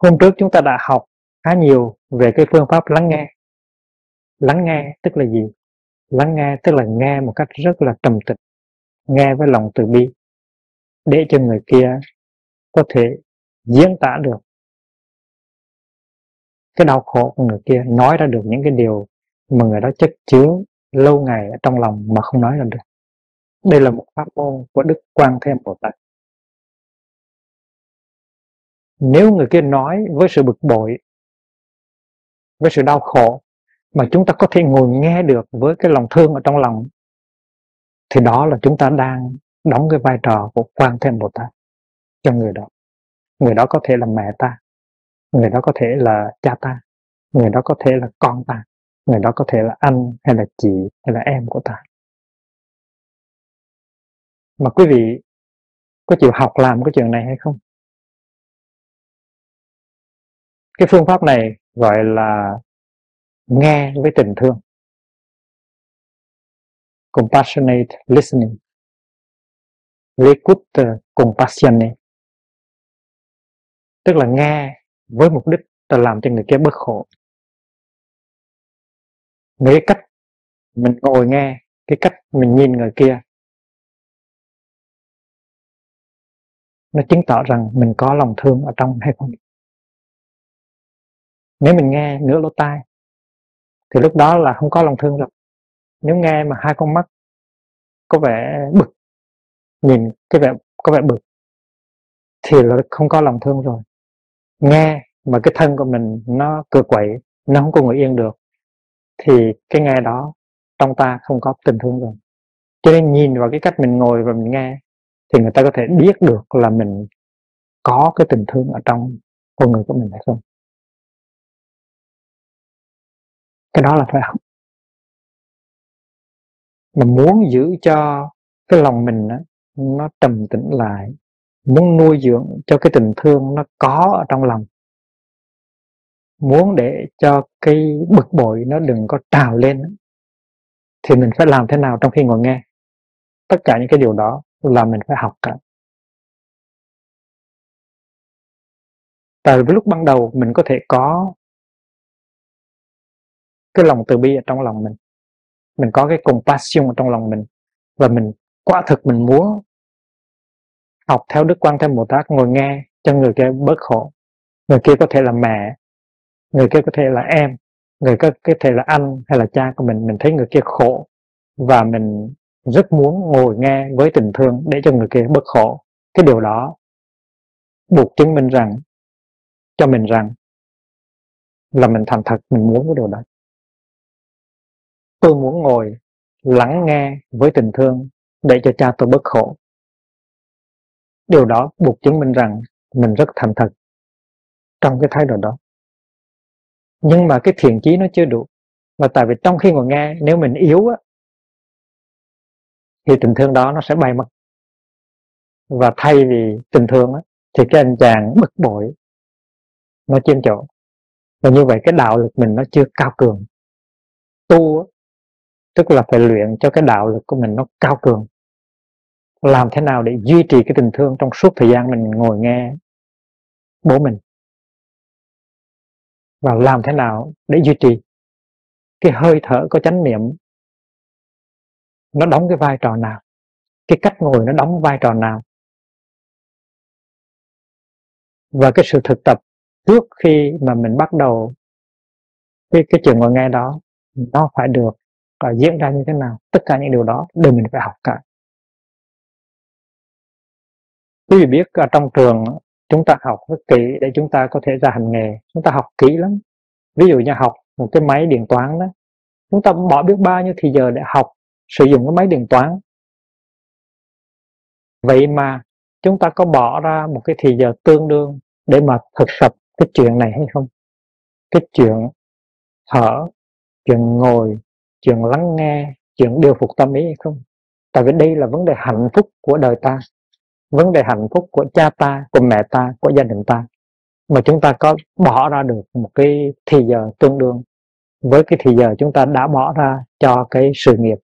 hôm trước chúng ta đã học khá nhiều về cái phương pháp lắng nghe. Lắng nghe tức là gì? Lắng nghe tức là nghe một cách rất là trầm tĩnh, nghe với lòng từ bi, để cho người kia có thể diễn tả được. Cái đau khổ của người kia nói ra được những cái điều mà người đó chất chứa lâu ngày ở trong lòng mà không nói ra được. Đây là một pháp môn của đức quan thêm bồ tát nếu người kia nói với sự bực bội, với sự đau khổ mà chúng ta có thể ngồi nghe được với cái lòng thương ở trong lòng, thì đó là chúng ta đang đóng cái vai trò của quan thêm bồ tát cho người đó. Người đó có thể là mẹ ta, người đó có thể là cha ta, người đó có thể là con ta, người đó có thể là anh hay là chị hay là em của ta. Mà quý vị có chịu học làm cái chuyện này hay không? Cái phương pháp này gọi là nghe với tình thương. Compassionate listening. L'écoute compassionnée tức là nghe với mục đích là làm cho người kia bớt khổ. Cái cách mình ngồi nghe, cái cách mình nhìn người kia, nó chứng tỏ rằng mình có lòng thương ở trong hay không nếu mình nghe nửa lỗ tai, thì lúc đó là không có lòng thương rồi. Nếu nghe mà hai con mắt có vẻ bực, nhìn cái vẻ, có vẻ bực, thì là không có lòng thương rồi. Nghe mà cái thân của mình nó cựa quậy, nó không có ngồi yên được, thì cái nghe đó trong ta không có tình thương rồi. Cho nên nhìn vào cái cách mình ngồi và mình nghe, thì người ta có thể biết được là mình có cái tình thương ở trong con người của mình hay không. Cái đó là phải học. Mà muốn giữ cho cái lòng mình đó, nó trầm tĩnh lại muốn nuôi dưỡng cho cái tình thương nó có ở trong lòng. Muốn để cho cái bực bội nó đừng có trào lên thì mình phải làm thế nào trong khi ngồi nghe? Tất cả những cái điều đó là mình phải học cả. Tại vì lúc ban đầu mình có thể có cái lòng từ bi ở trong lòng mình. Mình có cái compassion ở trong lòng mình. Và mình, quả thực mình muốn học theo đức quan thêm bồ tát, ngồi nghe cho người kia bớt khổ. Người kia có thể là mẹ, người kia có thể là em, người kia có thể là anh hay là cha của mình. Mình thấy người kia khổ và mình rất muốn ngồi nghe với tình thương để cho người kia bớt khổ. Cái điều đó buộc chứng minh rằng, cho mình rằng là mình thành thật, mình muốn cái điều đó tôi muốn ngồi lắng nghe với tình thương để cho cha tôi bớt khổ. Điều đó buộc chứng minh rằng mình rất thành thật trong cái thái độ đó. Nhưng mà cái thiện chí nó chưa đủ. Và tại vì trong khi ngồi nghe, nếu mình yếu á, thì tình thương đó nó sẽ bay mất. Và thay vì tình thương á, thì cái anh chàng bực bội nó chiếm chỗ. Và như vậy cái đạo lực mình nó chưa cao cường. Tu tức là phải luyện cho cái đạo lực của mình nó cao cường. Làm thế nào để duy trì cái tình thương trong suốt thời gian mình ngồi nghe bố mình? Và làm thế nào để duy trì cái hơi thở có chánh niệm? Nó đóng cái vai trò nào? Cái cách ngồi nó đóng vai trò nào? Và cái sự thực tập trước khi mà mình bắt đầu cái cái chuyện ngồi nghe đó, nó phải được và diễn ra như thế nào. Tất cả những điều đó đều mình phải học cả. Quý vị biết ở trong trường, chúng ta học rất kỹ để chúng ta có thể ra hành nghề. Chúng ta học kỹ lắm. Ví dụ như học một cái máy điện toán đó, chúng ta bỏ biết bao nhiêu thì giờ để học, sử dụng cái máy điện toán. Vậy mà chúng ta có bỏ ra một cái thì giờ tương đương để mà thực tập cái chuyện này hay không? Cái chuyện thở, chuyện ngồi chuyện lắng nghe, chuyện điều phục tâm ý hay không? Tại vì đây là vấn đề hạnh phúc của đời ta, vấn đề hạnh phúc của cha ta, của mẹ ta, của gia đình ta. Mà chúng ta có bỏ ra được một cái thì giờ tương đương với cái thì giờ chúng ta đã bỏ ra cho cái sự nghiệp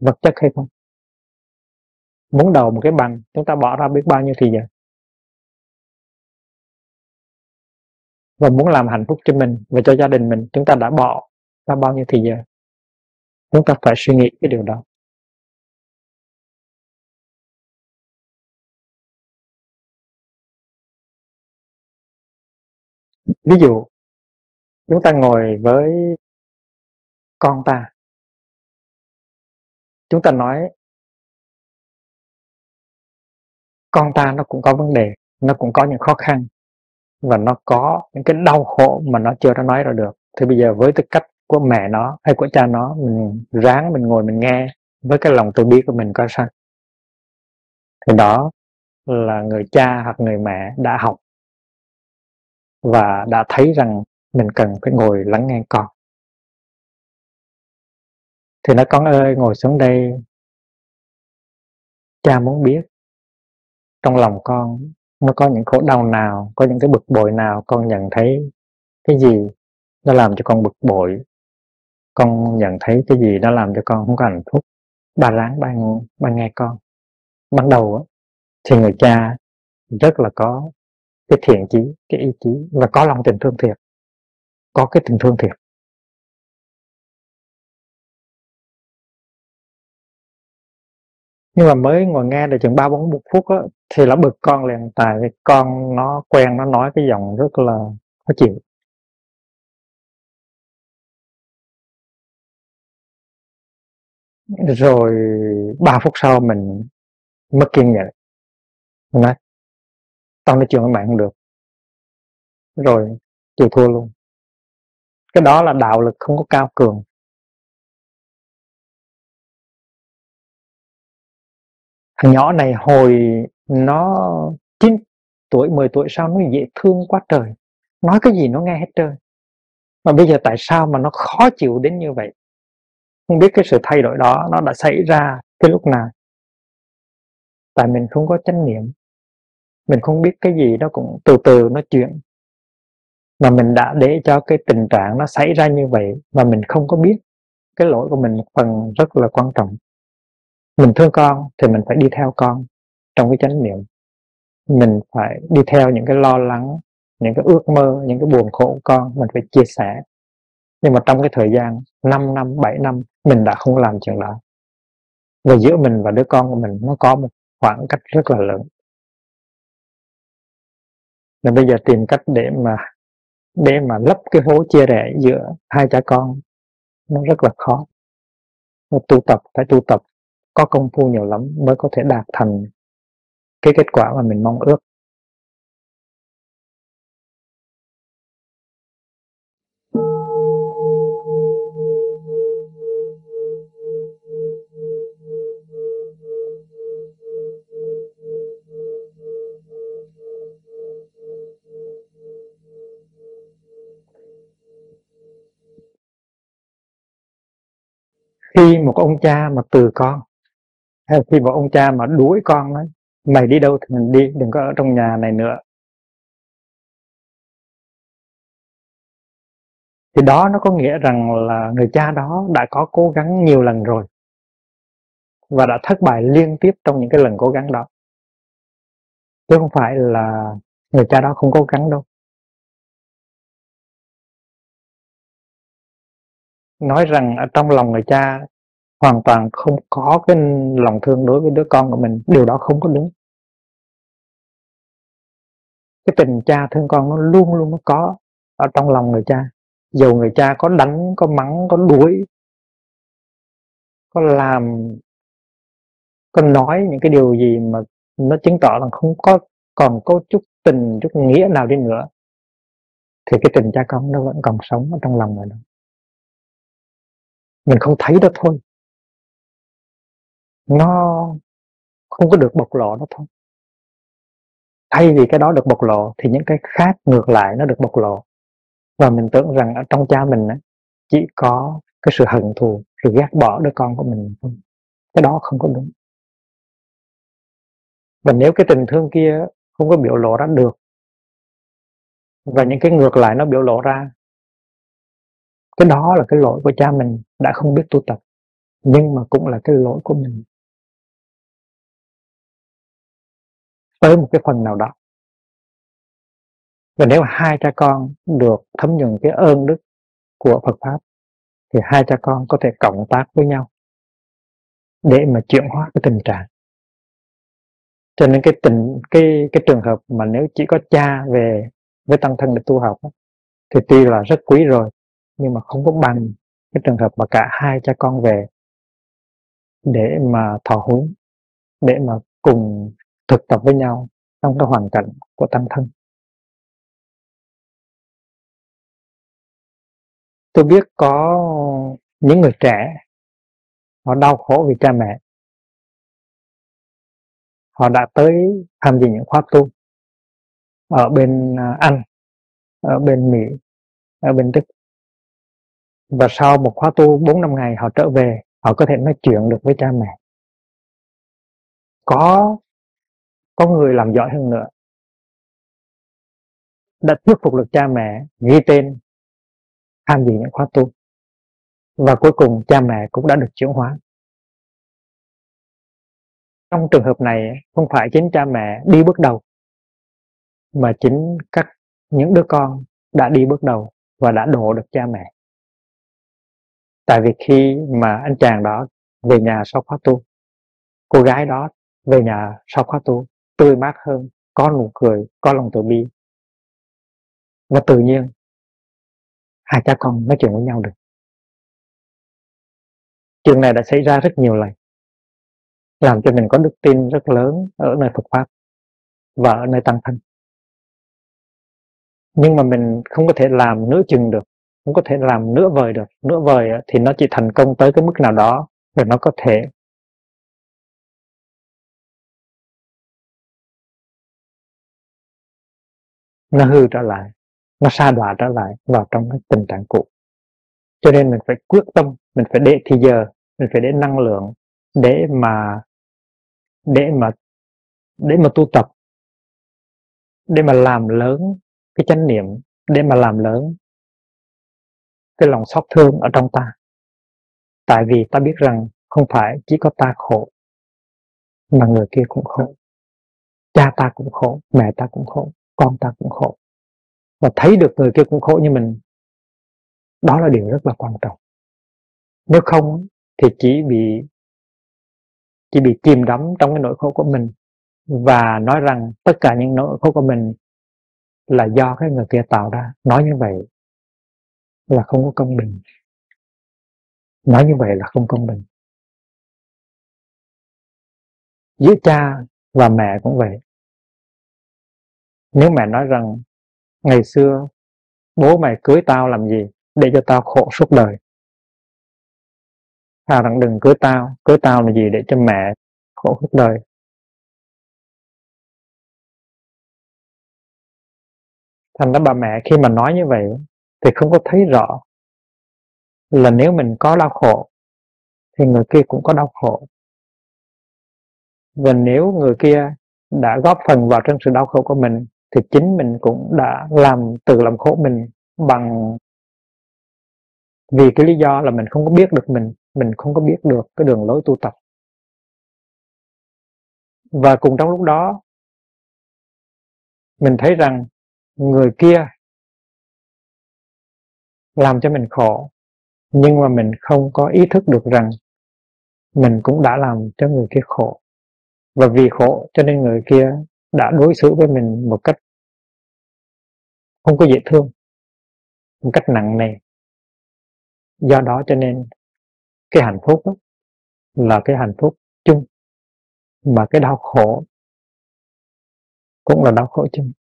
vật chất hay không? Muốn đầu một cái bằng, chúng ta bỏ ra biết bao nhiêu thì giờ? Và muốn làm hạnh phúc cho mình và cho gia đình mình, chúng ta đã bỏ ra bao nhiêu thời giờ? Chúng ta phải suy nghĩ cái điều đó. Ví dụ, chúng ta ngồi với con ta. Chúng ta nói, con ta nó cũng có vấn đề, nó cũng có những khó khăn và nó có những cái đau khổ mà nó chưa có nói ra được. Thì bây giờ với tư cách của mẹ nó hay của cha nó, mình ráng mình ngồi mình nghe với cái lòng từ bi của mình có sao. Thì đó là người cha hoặc người mẹ đã học và đã thấy rằng mình cần phải ngồi lắng nghe con. Thì nói, con ơi, ngồi xuống đây. Cha muốn biết trong lòng con nó có những khổ đau nào, có những cái bực bội nào con nhận thấy cái gì nó làm cho con bực bội? Con nhận thấy cái gì đó làm cho con không có hạnh phúc ba ráng ba, ba nghe con. Ban đầu á thì người cha rất là có cái thiện chí cái ý chí và có lòng tình thương thiệt có cái tình thương thiệt. Nhưng mà mới ngồi nghe được chừng ba bốn một phút á thì nó bực con liền tại vì con nó quen nó nói cái giọng rất là khó chịu. Rồi ba phút sau mình mất kiên nhẫn. Mình nói, tao nói chuyện với mày không được. Rồi chịu thua luôn. Cái đó là đạo lực không có cao cường. Thằng nhỏ này hồi nó 9 tuổi 10 tuổi sao nó dễ thương quá trời. Nói cái gì nó nghe hết trơn. Mà bây giờ tại sao mà nó khó chịu đến như vậy? Không biết cái sự thay đổi đó nó đã xảy ra cái lúc nào. Tại mình không có chánh niệm. Mình không biết cái gì nó cũng từ từ nó chuyển. Mà mình đã để cho cái tình trạng nó xảy ra như vậy mà mình không có biết. Cái lỗi của mình một phần rất là quan trọng. Mình thương con thì mình phải đi theo con trong cái chánh niệm. Mình phải đi theo những cái lo lắng, những cái ước mơ, những cái buồn khổ của con, mình phải chia sẻ nhưng mà trong cái thời gian 5 năm 7 năm, mình đã không làm chuyện đó. Và giữa mình và đứa con của mình, nó có một khoảng cách rất là lớn. Nên bây giờ tìm cách để mà để mà lấp cái hố chia rẽ giữa hai cha con, nó rất là khó. Nó tu tập, phải tu tập, có công phu nhiều lắm mới có thể đạt thành cái kết quả mà mình mong ước. Khi một ông cha mà từ con hay khi một ông cha mà đuổi con ấy, mày đi đâu thì mình đi đừng có ở trong nhà này nữa. Thì đó nó có nghĩa rằng là người cha đó đã có cố gắng nhiều lần rồi và đã thất bại liên tiếp trong những cái lần cố gắng đó. Chứ không phải là người cha đó không cố gắng đâu. Nói rằng ở trong lòng người cha hoàn toàn không có cái lòng thương đối với đứa con của mình, điều đó không có đúng. Cái tình cha thương con nó luôn luôn nó có ở trong lòng người cha. Dù người cha có đánh, có mắng, có đuổi, có làm, có nói những cái điều gì mà nó chứng tỏ là không có, còn có chút tình, chút nghĩa nào đi nữa, thì cái tình cha con nó vẫn còn sống ở trong lòng người đó mình không thấy đó thôi. Nó không có được bộc lộ đó thôi. Thay vì cái đó được bộc lộ thì những cái khác ngược lại nó được bộc lộ. Và mình tưởng rằng ở trong cha mình á, chỉ có cái sự hận thù sự ghét bỏ đứa con của mình thôi. Cái đó không có đúng. Và nếu cái tình thương kia không có biểu lộ ra được và những cái ngược lại nó biểu lộ ra cái đó là cái lỗi của cha mình đã không biết tu tập, nhưng mà cũng là cái lỗi của mình. Tới một cái phần nào đó. Và nếu hai cha con được thấm nhuận cái ơn đức của Phật pháp, thì hai cha con có thể cộng tác với nhau để mà chuyển hóa cái tình trạng. Cho nên cái tình, cái cái trường hợp mà nếu chỉ có cha về với tăng thân để tu học thì tuy là rất quý rồi, nhưng mà không có bằng cái trường hợp mà cả hai cha con về để mà thọ huấn, để mà cùng thực tập với nhau trong cái hoàn cảnh của tăng thân. Tôi biết có những người trẻ, họ đau khổ vì cha mẹ. Họ đã tới tham dự những khóa tu ở bên à, Anh, ở bên Mỹ, ở bên Đức và sau một khóa tu 4 năm ngày, họ trở về, họ có thể nói chuyện được với cha mẹ. Có có người làm giỏi hơn nữa. Đã thuyết phục được cha mẹ ghi tên, tham dự những khóa tu. Và cuối cùng cha mẹ cũng đã được chuyển hóa. Trong trường hợp này, không phải chính cha mẹ đi bước đầu, mà chính các, những đứa con đã đi bước đầu và đã độ được cha mẹ tại vì khi mà anh chàng đó về nhà sau khóa tu, cô gái đó về nhà sau khóa tu, tươi mát hơn, có nụ cười, có lòng từ bi. Và tự nhiên, hai cha con nói chuyện với nhau được. Chuyện này đã xảy ra rất nhiều lần, làm cho mình có đức tin rất lớn ở nơi Phật pháp và ở nơi tăng thân nhưng mà mình không có thể làm nửa chừng được không có thể làm nửa vời được. Nửa vời thì nó chỉ thành công tới cái mức nào đó rồi nó có thể nó hư trở lại, nó sa đọa trở lại vào trong cái tình trạng cũ. Cho nên mình phải quyết tâm, mình phải để thì giờ, mình phải để năng lượng để mà để mà để mà tu tập, để mà làm lớn cái chánh niệm, để mà làm lớn cái lòng xót thương ở trong ta. Tại vì ta biết rằng không phải chỉ có ta khổ, mà người kia cũng khổ. Cha ta cũng khổ, mẹ ta cũng khổ, con ta cũng khổ. Và thấy được người kia cũng khổ như mình, đó là điều rất là quan trọng. Nếu không thì chỉ bị chỉ bị chìm đắm trong cái nỗi khổ của mình và nói rằng tất cả những nỗi khổ của mình là do cái người kia tạo ra. Nói như vậy là không có công bình. Nói như vậy là không công bình. Giữa cha và mẹ cũng vậy. Nếu mẹ nói rằng, ngày xưa bố mày cưới tao làm gì để cho tao khổ suốt đời? Thà rằng đừng cưới tao cưới tao là gì để cho mẹ khổ suốt đời. Thành ra bà mẹ khi mà nói như vậy thì không có thấy rõ là nếu mình có đau khổ, thì người kia cũng có đau khổ. Và nếu người kia đã góp phần vào trong sự đau khổ của mình, thì chính mình cũng đã làm tự làm khổ mình bằng vì cái lý do là mình không có biết được mình mình không có biết được cái đường lối tu tập. Và cùng trong lúc đó, mình thấy rằng người kia làm cho mình khổ. Nhưng mà mình không có ý thức được rằng mình cũng đã làm cho người kia khổ. Và vì khổ cho nên người kia đã đối xử với mình một cách không có dễ thương một cách nặng nề. Do đó cho nên cái hạnh phúc đó, là cái hạnh phúc chung mà cái đau khổ cũng là đau khổ chung.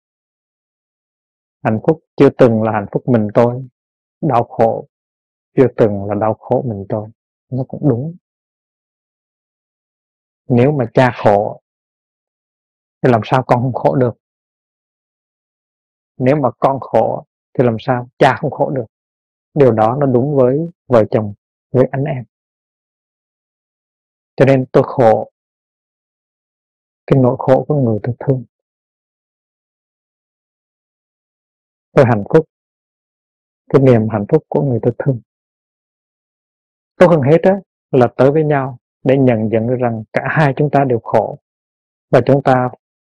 Hạnh phúc chưa từng là hạnh phúc mình tôi đau khổ, chưa từng là đau khổ mình tôi nó cũng đúng. Nếu mà cha khổ, thì làm sao con không khổ được? Nếu mà con khổ, thì làm sao cha không khổ được? Điều đó nó đúng với vợ chồng, với anh em. Cho nên tôi khổ, cái nỗi khổ của người tôi thương. Tôi hạnh phúc cái niềm hạnh phúc của người tôi thương. Tốt hơn hết á, là tới với nhau để nhận diện rằng cả hai chúng ta đều khổ. Và chúng ta,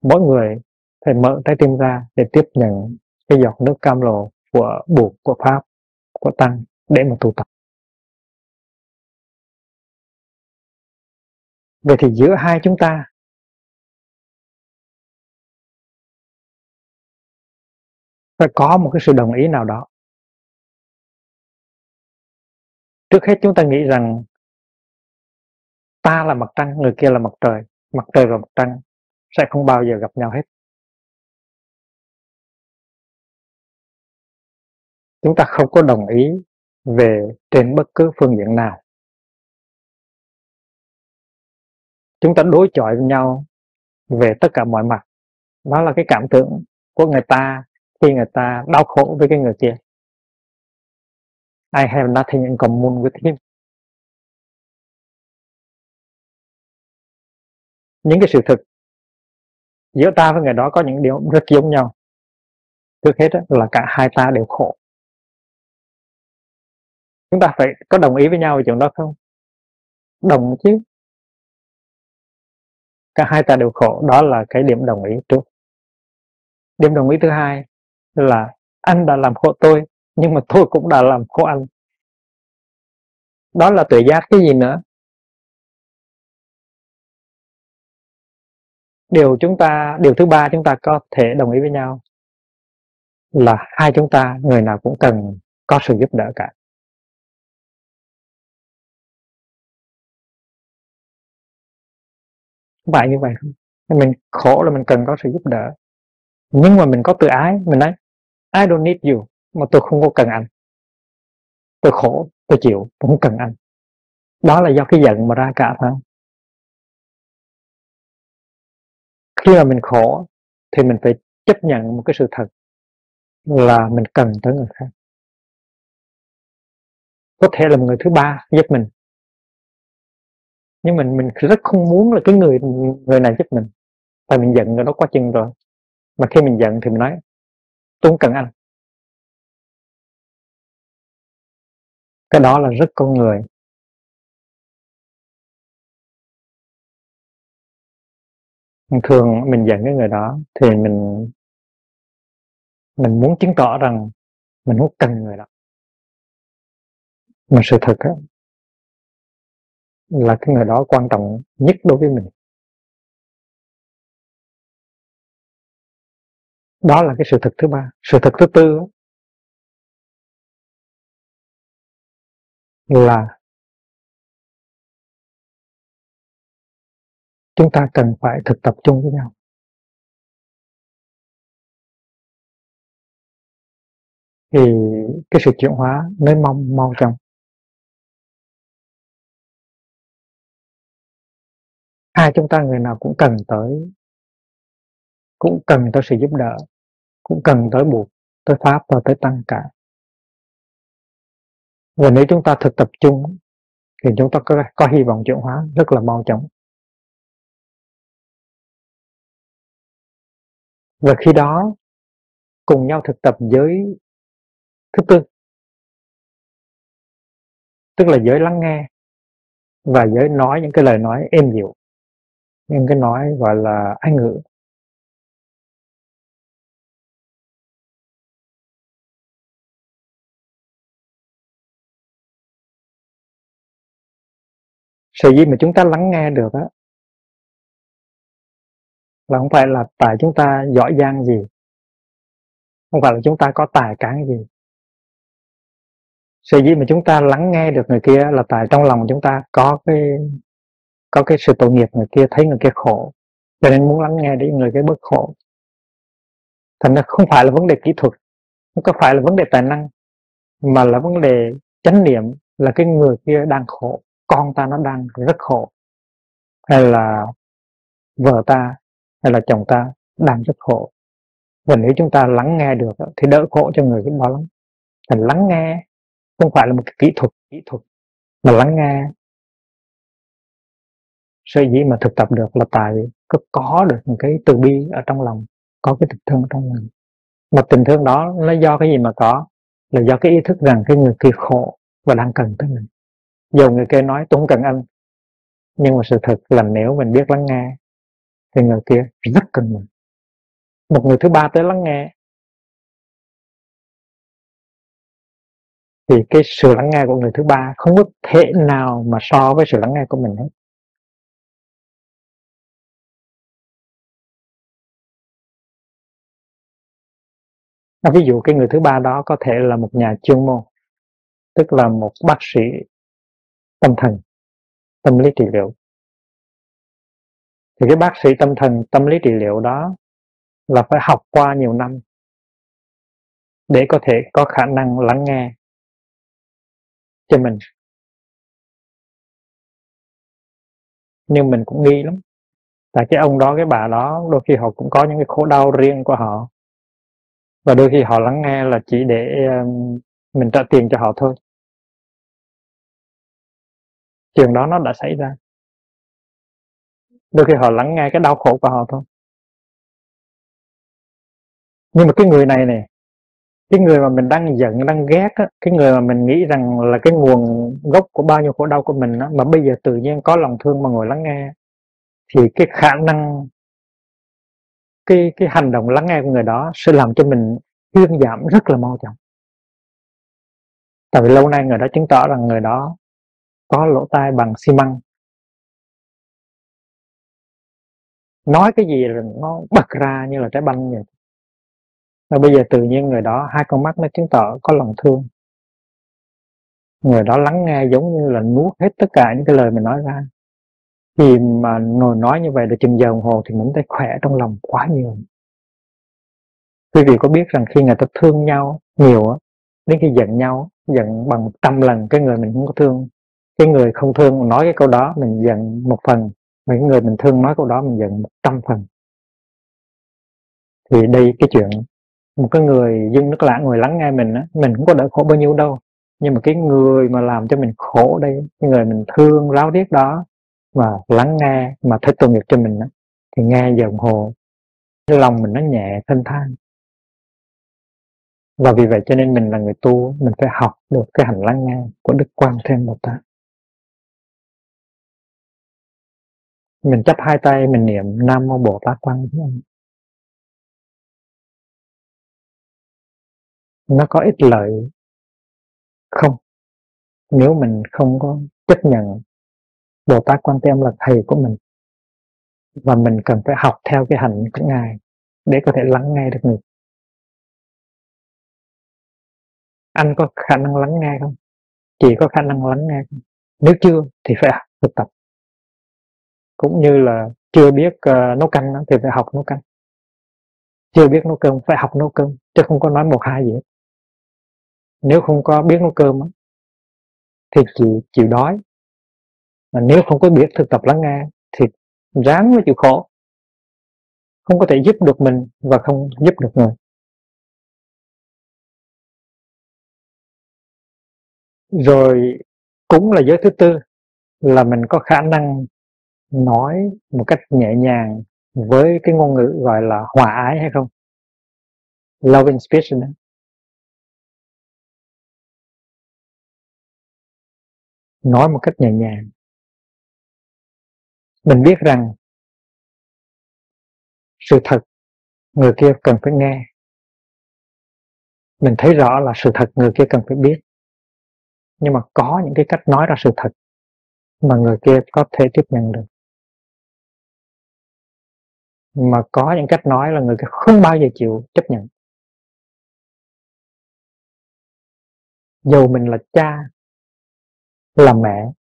mỗi người phải mở trái tim ra để tiếp nhận cái giọt nước cam lồ của buộc của pháp, của tăng để mà tu tập. Vậy thì giữa hai chúng ta, phải có một cái sự đồng ý nào đó. Trước hết chúng ta nghĩ rằng ta là mặt trăng, người kia là mặt trời. Mặt trời và mặt trăng sẽ không bao giờ gặp nhau hết. Chúng ta không có đồng ý về trên bất cứ phương diện nào. Chúng ta đối chọi với nhau về tất cả mọi mặt. Đó là cái cảm tưởng của người ta khi người ta đau khổ với cái người kia. I have nothing in common with him. Những cái sự thực giữa ta với người đó có những điều rất giống nhau. Trước hết là cả hai ta đều khổ. Chúng ta phải có đồng ý với nhau về chuyện đó không? Đồng chứ. Cả hai ta đều khổ. Đó là cái điểm đồng ý trước. Điểm đồng ý thứ hai là anh đã làm khổ tôi nhưng mà tôi cũng đã làm khổ anh. Đó là tự giác cái gì nữa? Điều chúng ta, điều thứ ba chúng ta có thể đồng ý với nhau là hai chúng ta, người nào cũng cần có sự giúp đỡ cả. Không phải như vậy không? Mình khổ là mình cần có sự giúp đỡ. Nhưng mà mình có tự ái, mình nói, I don't need you mà tôi không có cần anh. Tôi khổ, tôi chịu, tôi không cần anh. Đó là do cái giận mà ra cả phải không khi mà mình khổ, thì mình phải chấp nhận một cái sự thật là mình cần tới người khác. Có thể là một người thứ ba giúp mình. Nhưng mình mình rất không muốn là cái người người này giúp mình. Tại mình giận rồi, nó quá chừng rồi. Mà khi mình giận thì mình nói, tôi không cần anh. Cái đó là rất con người. Thường mình giận cái người đó thì mình mình muốn chứng tỏ rằng mình không cần người đó. Mà sự thật á, là cái người đó quan trọng nhất đối với mình. Đó là cái sự thật thứ ba. Sự thật thứ tư là chúng ta cần phải thực tập chung với nhau. Thì cái sự chuyển hóa mới mong mau chóng. Hai chúng ta người nào cũng cần tới, cũng cần tới sự giúp đỡ, cũng cần tới buộc, tới pháp và tới tăng cả và nếu chúng ta thực tập chung thì chúng ta có, có hy vọng chuyển hóa rất là mau chóng. Và khi đó cùng nhau thực tập giới thứ tư tức là giới lắng nghe và giới nói những cái lời nói êm dịu những cái nói gọi là anh ngữ. Sở dĩ mà chúng ta lắng nghe được á, là không phải là tại chúng ta giỏi giang gì. Không phải là chúng ta có tài cán gì. Sở dĩ mà chúng ta lắng nghe được người kia là tại trong lòng chúng ta có cái có cái sự tội nghiệp người kia, thấy người kia khổ. Cho nên muốn lắng nghe để người kia bớt khổ. Thành ra không phải là vấn đề kỹ thuật, không có phải là vấn đề tài năng, mà là vấn đề chánh niệm là cái người kia đang khổ con ta nó đang rất khổ, hay là vợ ta, hay là chồng ta đang rất khổ. Và nếu chúng ta lắng nghe được thì đỡ khổ cho người đó lắm. Thành lắng nghe không phải là một cái kỹ thuật kỹ thuật, mà lắng nghe sở dĩ mà thực tập được là tại có có được một cái từ bi ở trong lòng, có cái tình thương ở trong lòng. Mà tình thương đó nó do cái gì mà có? Là do cái ý thức rằng cái người kia khổ và đang cần tới mình dù người kia nói, tôi không cần anh. Nhưng mà sự thật là nếu mình biết lắng nghe, thì người kia rất cần mình. Một người thứ ba tới lắng nghe. Thì cái sự lắng nghe của người thứ ba không có thể nào mà so với sự lắng nghe của mình hết. Ví dụ cái người thứ ba đó có thể là một nhà chuyên môn, tức là một bác sĩ tâm thần, tâm lý trị liệu. Thì cái bác sĩ tâm thần, tâm lý trị liệu đó là phải học qua nhiều năm để có thể có khả năng lắng nghe cho mình. Nhưng mình cũng nghi lắm, tại cái ông đó, cái bà đó đôi khi họ cũng có những cái khổ đau riêng của họ. Và đôi khi họ lắng nghe là chỉ để ờ, mình trả tiền cho họ thôi chuyện đó nó đã xảy ra. Đôi khi họ lắng nghe cái đau khổ của họ thôi. Nhưng mà cái người này nè cái người mà mình đang giận đang ghét á, cái người mà mình nghĩ rằng là cái nguồn gốc của bao nhiêu khổ đau của mình á, mà bây giờ tự nhiên có lòng thương mà ngồi lắng nghe thì cái khả năng cái cái hành động lắng nghe của người đó sẽ làm cho mình thuyên giảm rất là mau chóng. Tại vì lâu nay người đó chứng tỏ rằng người đó có lỗ tai bằng xi măng. Nói cái gì là nó bật ra như là trái banh vậy? Và bây giờ tự nhiên người đó, hai con mắt nó chứng tỏ có lòng thương. Người đó lắng nghe giống như là nuốt hết tất cả những cái lời mình nói ra. Thì mà ngồi nói như vậy được chừng giờ đồng hồ thì mình thấy khỏe trong lòng quá nhiều. Quý vị có biết rằng khi người ta thương nhau nhiều á, đến khi giận nhau giận bằng trăm lần cái người mình không có thương cái người không thương nói cái câu đó, mình giận một phần. Mà cái người mình thương nói câu đó, mình giận một trăm phần. Thì đây cái chuyện, một cái người dưng nước lã người lắng nghe mình á, mình cũng có đỡ khổ bao nhiêu đâu. Nhưng mà cái người mà làm cho mình khổ đây, cái người mình thương, ráo riết đó và lắng nghe, mà thích tội nghiệp cho mình á, thì nghe giờ đồng hồ, cái lòng mình nó nhẹ, thanh thang và vì vậy cho nên mình là người tu mình phải học được cái hành lắng nghe của đức quan thêm một tát. Mình chấp hai tay, mình niệm nam mô bồ tát quan thế nó có ích lợi không? Nếu mình không có chấp nhận Bồ Tát Quan Thế Âm là thầy của mình, và mình cần phải học theo cái hạnh của ngài để có thể lắng nghe được người. Anh có khả năng lắng nghe không? Chị có khả năng lắng nghe không? Nếu chưa thì phải thực tập cũng như là chưa biết uh, nấu canh thì phải học nấu canh. Chưa biết nấu cơm phải học nấu cơm chứ không có nói một hai gì hết. Nếu không có biết nấu cơm thì chịu chịu đói. Mà nếu không có biết thực tập lắng nghe thì ráng mới chịu khổ. Không có thể giúp được mình và không giúp được người. Rồi cũng là giới thứ tư là mình có khả năng nói một cách nhẹ nhàng với cái ngôn ngữ gọi là hòa ái hay không? Loving speech đó. nói một cách nhẹ nhàng. Mình biết rằng sự thật người kia cần phải nghe. Mình thấy rõ là sự thật người kia cần phải biết. Nhưng mà có những cái cách nói ra sự thật mà người kia có thể tiếp nhận được mà có những cách nói là người kia không bao giờ chịu chấp nhận. Dù mình là cha, là mẹ,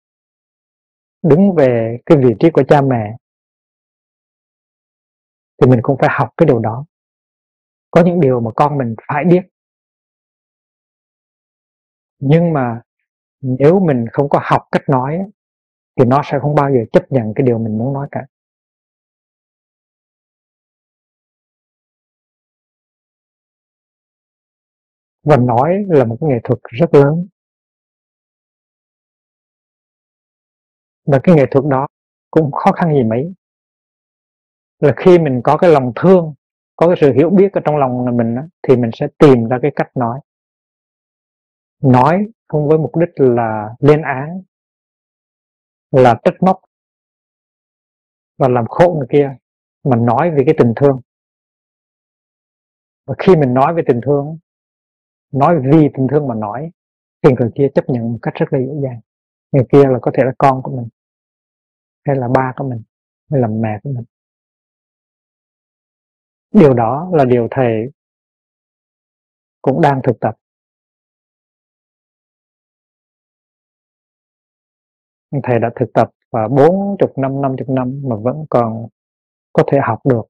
đứng về cái vị trí của cha mẹ, thì mình cũng phải học cái điều đó. Có những điều mà con mình phải biết. Nhưng mà nếu mình không có học cách nói thì nó sẽ không bao giờ chấp nhận cái điều mình muốn nói cả. Và nói là một cái nghệ thuật rất lớn. Và cái nghệ thuật đó cũng khó khăn gì mấy. Là khi mình có cái lòng thương có cái sự hiểu biết ở trong lòng mình đó, thì mình sẽ tìm ra cái cách nói. Nói không với mục đích là lên án là trách móc và làm khổ người kia mà nói về cái tình thương. Và khi mình nói về tình thương nói vì tình thương mà nói thì người kia chấp nhận một cách rất là dễ dàng. Người kia là có thể là con của mình, hay là ba của mình, hay là mẹ của mình. Điều đó là điều thầy cũng đang thực tập. Thầy đã thực tập và bốn chục năm năm chục năm mà vẫn còn có thể học được,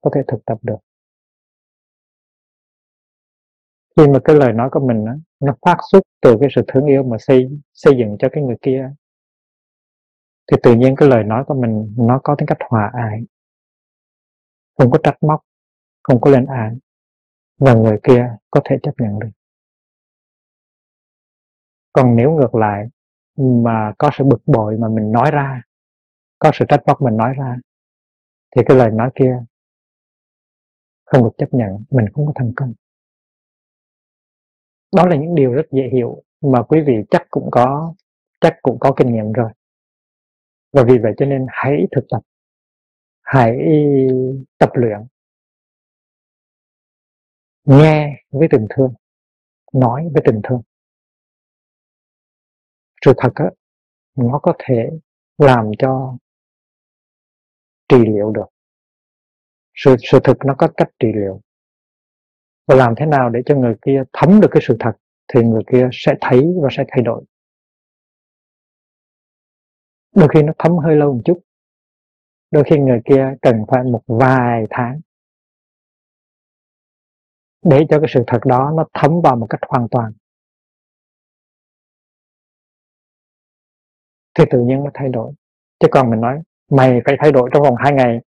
có thể thực tập được khi mà cái lời nói của mình đó, nó phát xuất từ cái sự thương yêu mà xây xây dựng cho cái người kia thì tự nhiên cái lời nói của mình nó có tính cách hòa ái. Không có trách móc không có lên án và người kia có thể chấp nhận được. Còn nếu ngược lại mà có sự bực bội mà mình nói ra có sự trách móc mình nói ra thì cái lời nói kia không được chấp nhận mình không có thành công đó là những điều rất dễ hiểu mà quý vị chắc cũng có, chắc cũng có kinh nghiệm rồi. Và vì vậy cho nên hãy thực tập, hãy tập luyện. Nghe với tình thương, nói với tình thương. Sự thật á, nó có thể làm cho trị liệu được. Sự sự thực nó có cách trị liệu và làm thế nào để cho người kia thấm được cái sự thật thì người kia sẽ thấy và sẽ thay đổi. Đôi khi nó thấm hơi lâu một chút. Đôi khi người kia cần phải một vài tháng để cho cái sự thật đó nó thấm vào một cách hoàn toàn. Thì tự nhiên nó thay đổi. Chứ còn mình nói, mày phải thay đổi trong vòng hai ngày.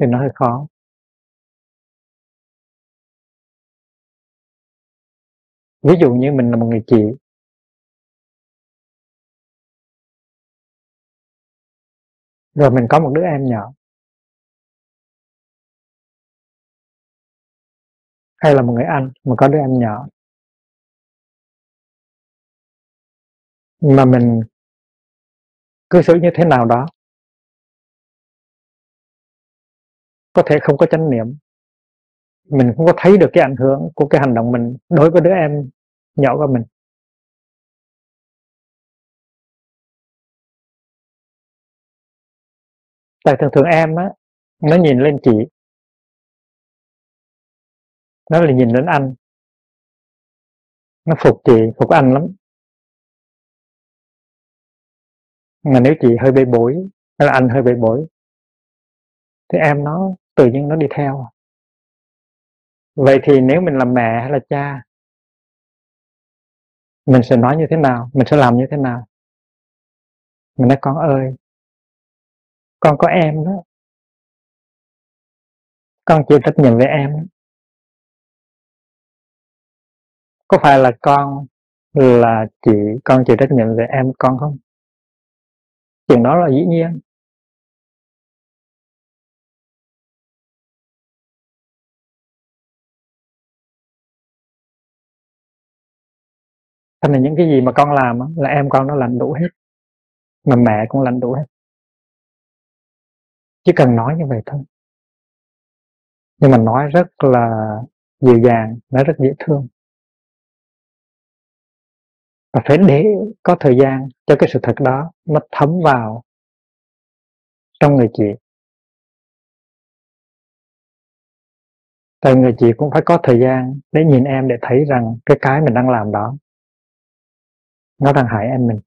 Thì nó hơi khó. Ví dụ như mình là một người chị. Rồi mình có một đứa em nhỏ. Hay là một người anh mà có đứa em nhỏ. Mà mình cư xử như thế nào đó, có thể không có chánh niệm mình không có thấy được cái ảnh hưởng của cái hành động mình đối với đứa em nhỏ của mình. Tại thường thường em á, nó nhìn lên chị. Nó là nhìn đến anh. Nó phục chị, phục anh lắm. Mà nếu chị hơi bê bối, hay là anh hơi bê bối, thì em nó tự nhiên nó đi theo vậy thì nếu mình là mẹ hay là cha, mình sẽ nói như thế nào? Mình sẽ làm như thế nào? Mình nói, con ơi, con có em đó. Con chịu trách nhiệm về em. Có phải là con là chị, con chịu trách nhiệm về em, con không? Chuyện đó là dĩ nhiên. Thành là những cái gì mà con làm là em con nó làm đủ hết. Mà mẹ cũng làm đủ hết. Chỉ cần nói như vậy thôi. Nhưng mà nói rất là dịu dàng, nói rất dễ thương. Và phải để có thời gian cho cái sự thật đó nó thấm vào trong người chị. Tại người chị cũng phải có thời gian để nhìn em để thấy rằng cái cái mình đang làm đó nó đang hại em mình.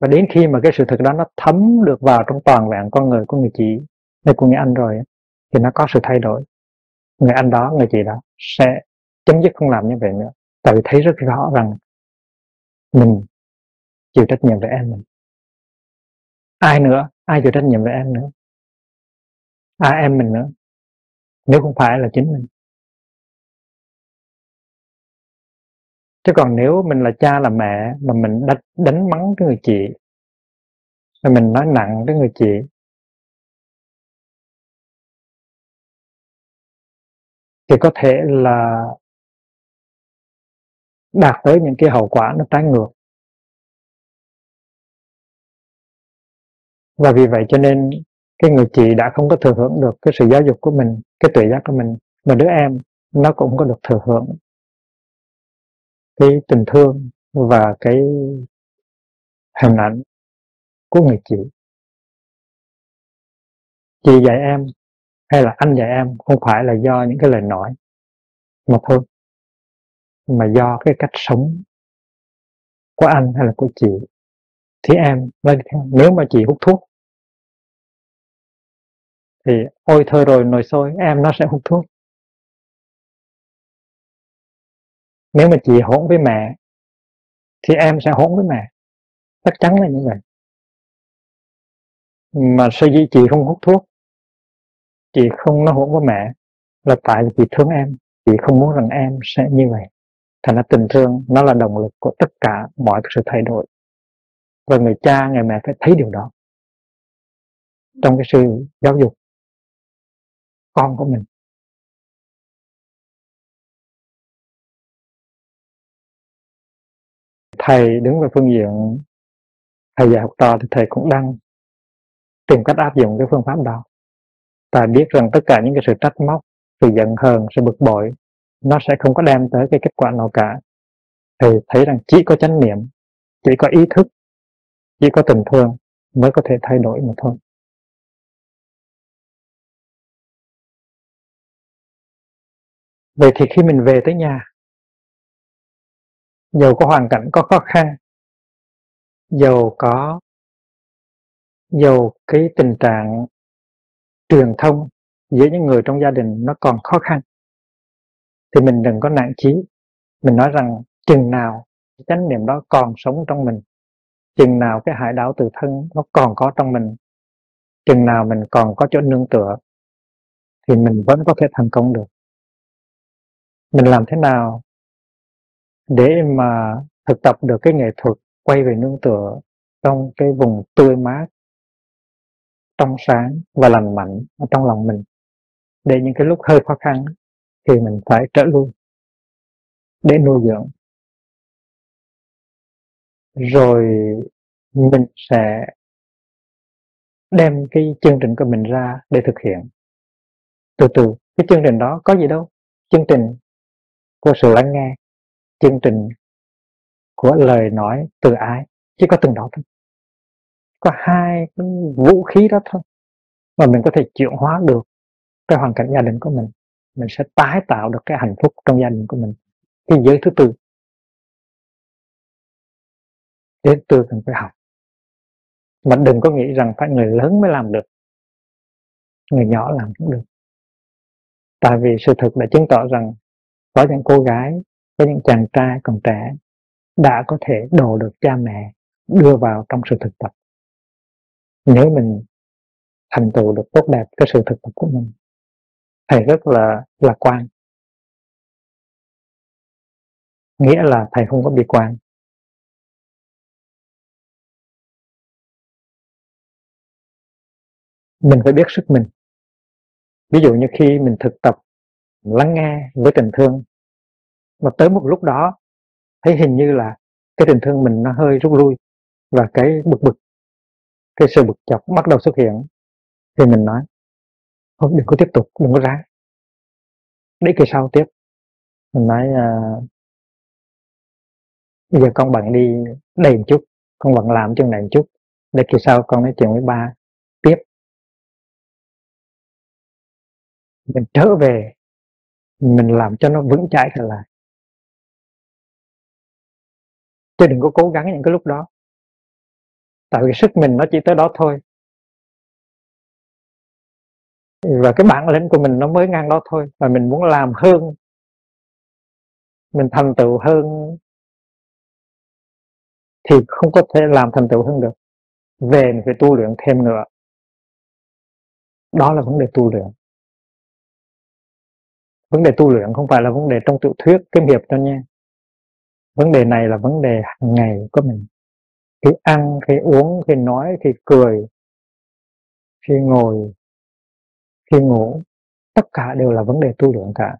Và đến khi mà cái sự thật đó nó thấm được vào trong toàn vẹn con người của người chị hay của người anh rồi thì nó có sự thay đổi. Người anh đó, người chị đó sẽ chấm dứt không làm như vậy nữa. Tại vì thấy rất rõ rằng mình chịu trách nhiệm về em mình. Ai nữa? Ai chịu trách nhiệm về em nữa? Ai em mình nữa. Nếu không phải là chính mình. Chứ còn nếu mình là cha là mẹ mà mình đánh, đánh mắng cái người chị rồi mình nói nặng cái người chị. Thì có thể là đạt tới những cái hậu quả nó trái ngược. Và vì vậy cho nên cái người chị đã không có thừa hưởng được cái sự giáo dục của mình cái tuệ giác của mình mà đứa em nó cũng có được thừa hưởng cái tình thương và cái hình ảnh của người chị chị dạy em hay là anh dạy em không phải là do những cái lời nói mà thôi, mà do cái cách sống của anh hay là của chị. Thì em nếu mà chị hút thuốc thì ôi thôi rồi, nồi sôi em nó sẽ hút thuốc. Nếu mà chị hỗn với mẹ, thì em sẽ hỗn với mẹ. Chắc chắn là như vậy. Mà sao dĩ chị không hút thuốc? Chị không nó hỗn với mẹ là tại vì chị thương em. Chị không muốn rằng em sẽ như vậy. Thành ra tình thương nó là động lực của tất cả mọi sự thay đổi. Và người cha, người mẹ phải thấy điều đó trong cái sự giáo dục con của mình. Thầy đứng về phương diện thầy dạy học trò thì thầy cũng đang tìm cách áp dụng cái phương pháp đó. Ta biết rằng tất cả những cái sự trách móc, sự giận hờn, sự bực bội, nó sẽ không có đem tới cái kết quả nào cả. Thì thấy rằng chỉ có chánh niệm, chỉ có ý thức, chỉ có tình thương mới có thể thay đổi mà thôi. Vậy thì khi mình về tới nhà dầu có hoàn cảnh có khó khăn, dầu có, dầu cái tình trạng truyền thông giữa những người trong gia đình nó còn khó khăn, thì mình đừng có nản chí. Mình nói rằng chừng nào chánh niệm đó còn sống trong mình, chừng nào cái hải đảo tự thân nó còn có trong mình, chừng nào mình còn có chỗ nương tựa, thì mình vẫn có thể thành công được. Mình làm thế nào để mà thực tập được cái nghệ thuật quay về nương tựa trong cái vùng tươi mát, trong sáng và lành mạnh ở trong lòng mình. Để những cái lúc hơi khó khăn thì mình phải trở lui, để nuôi dưỡng. Rồi mình sẽ đem cái chương trình của mình ra để thực hiện. Từ từ, cái chương trình đó có gì đâu? Chương trình của sự lắng nghe chương trình của lời nói từ ai chỉ có từng đó thôi. Có hai cái vũ khí đó thôi mà mình có thể chuyển hóa được cái hoàn cảnh gia đình của mình. Mình sẽ tái tạo được cái hạnh phúc trong gia đình của mình cái giới thứ tư đến tư cần phải học. Mà đừng có nghĩ rằng phải người lớn mới làm được, người nhỏ làm cũng được. Tại vì sự thực đã chứng tỏ rằng có những cô gái có những chàng trai còn trẻ đã có thể đồ được cha mẹ đưa vào trong sự thực tập. Nếu mình thành tựu được tốt đẹp cái sự thực tập của mình, thầy rất là lạc quan. Nghĩa là thầy không có bi quan. Mình phải biết sức mình. Ví dụ như khi mình thực tập lắng nghe với tình thương mà tới một lúc đó thấy hình như là cái tình thương mình nó hơi rút lui và cái bực bực cái sự bực chọc bắt đầu xuất hiện. Thì mình nói thôi đừng có tiếp tục đừng có ráng. Để kỳ sau tiếp mình nói à, bây giờ con bận đi đây một chút con bận làm chân này một chút để kỳ sau con nói chuyện với ba tiếp. Mình trở về mình làm cho nó vững chãi trở lại chứ đừng có cố gắng những cái lúc đó. Tại vì sức mình nó chỉ tới đó thôi. Và cái bản lĩnh của mình nó mới ngang đó thôi. Và mình muốn làm hơn, mình thành tựu hơn, thì không có thể làm thành tựu hơn được. Về mình phải tu luyện thêm nữa. Đó là vấn đề tu luyện. Vấn đề tu luyện không phải là vấn đề trong tiểu thuyết kiếm hiệp đâu nha vấn đề này là vấn đề hàng ngày của mình. Khi ăn, khi uống, khi nói, khi cười, khi ngồi, khi ngủ, tất cả đều là vấn đề tu luyện cả.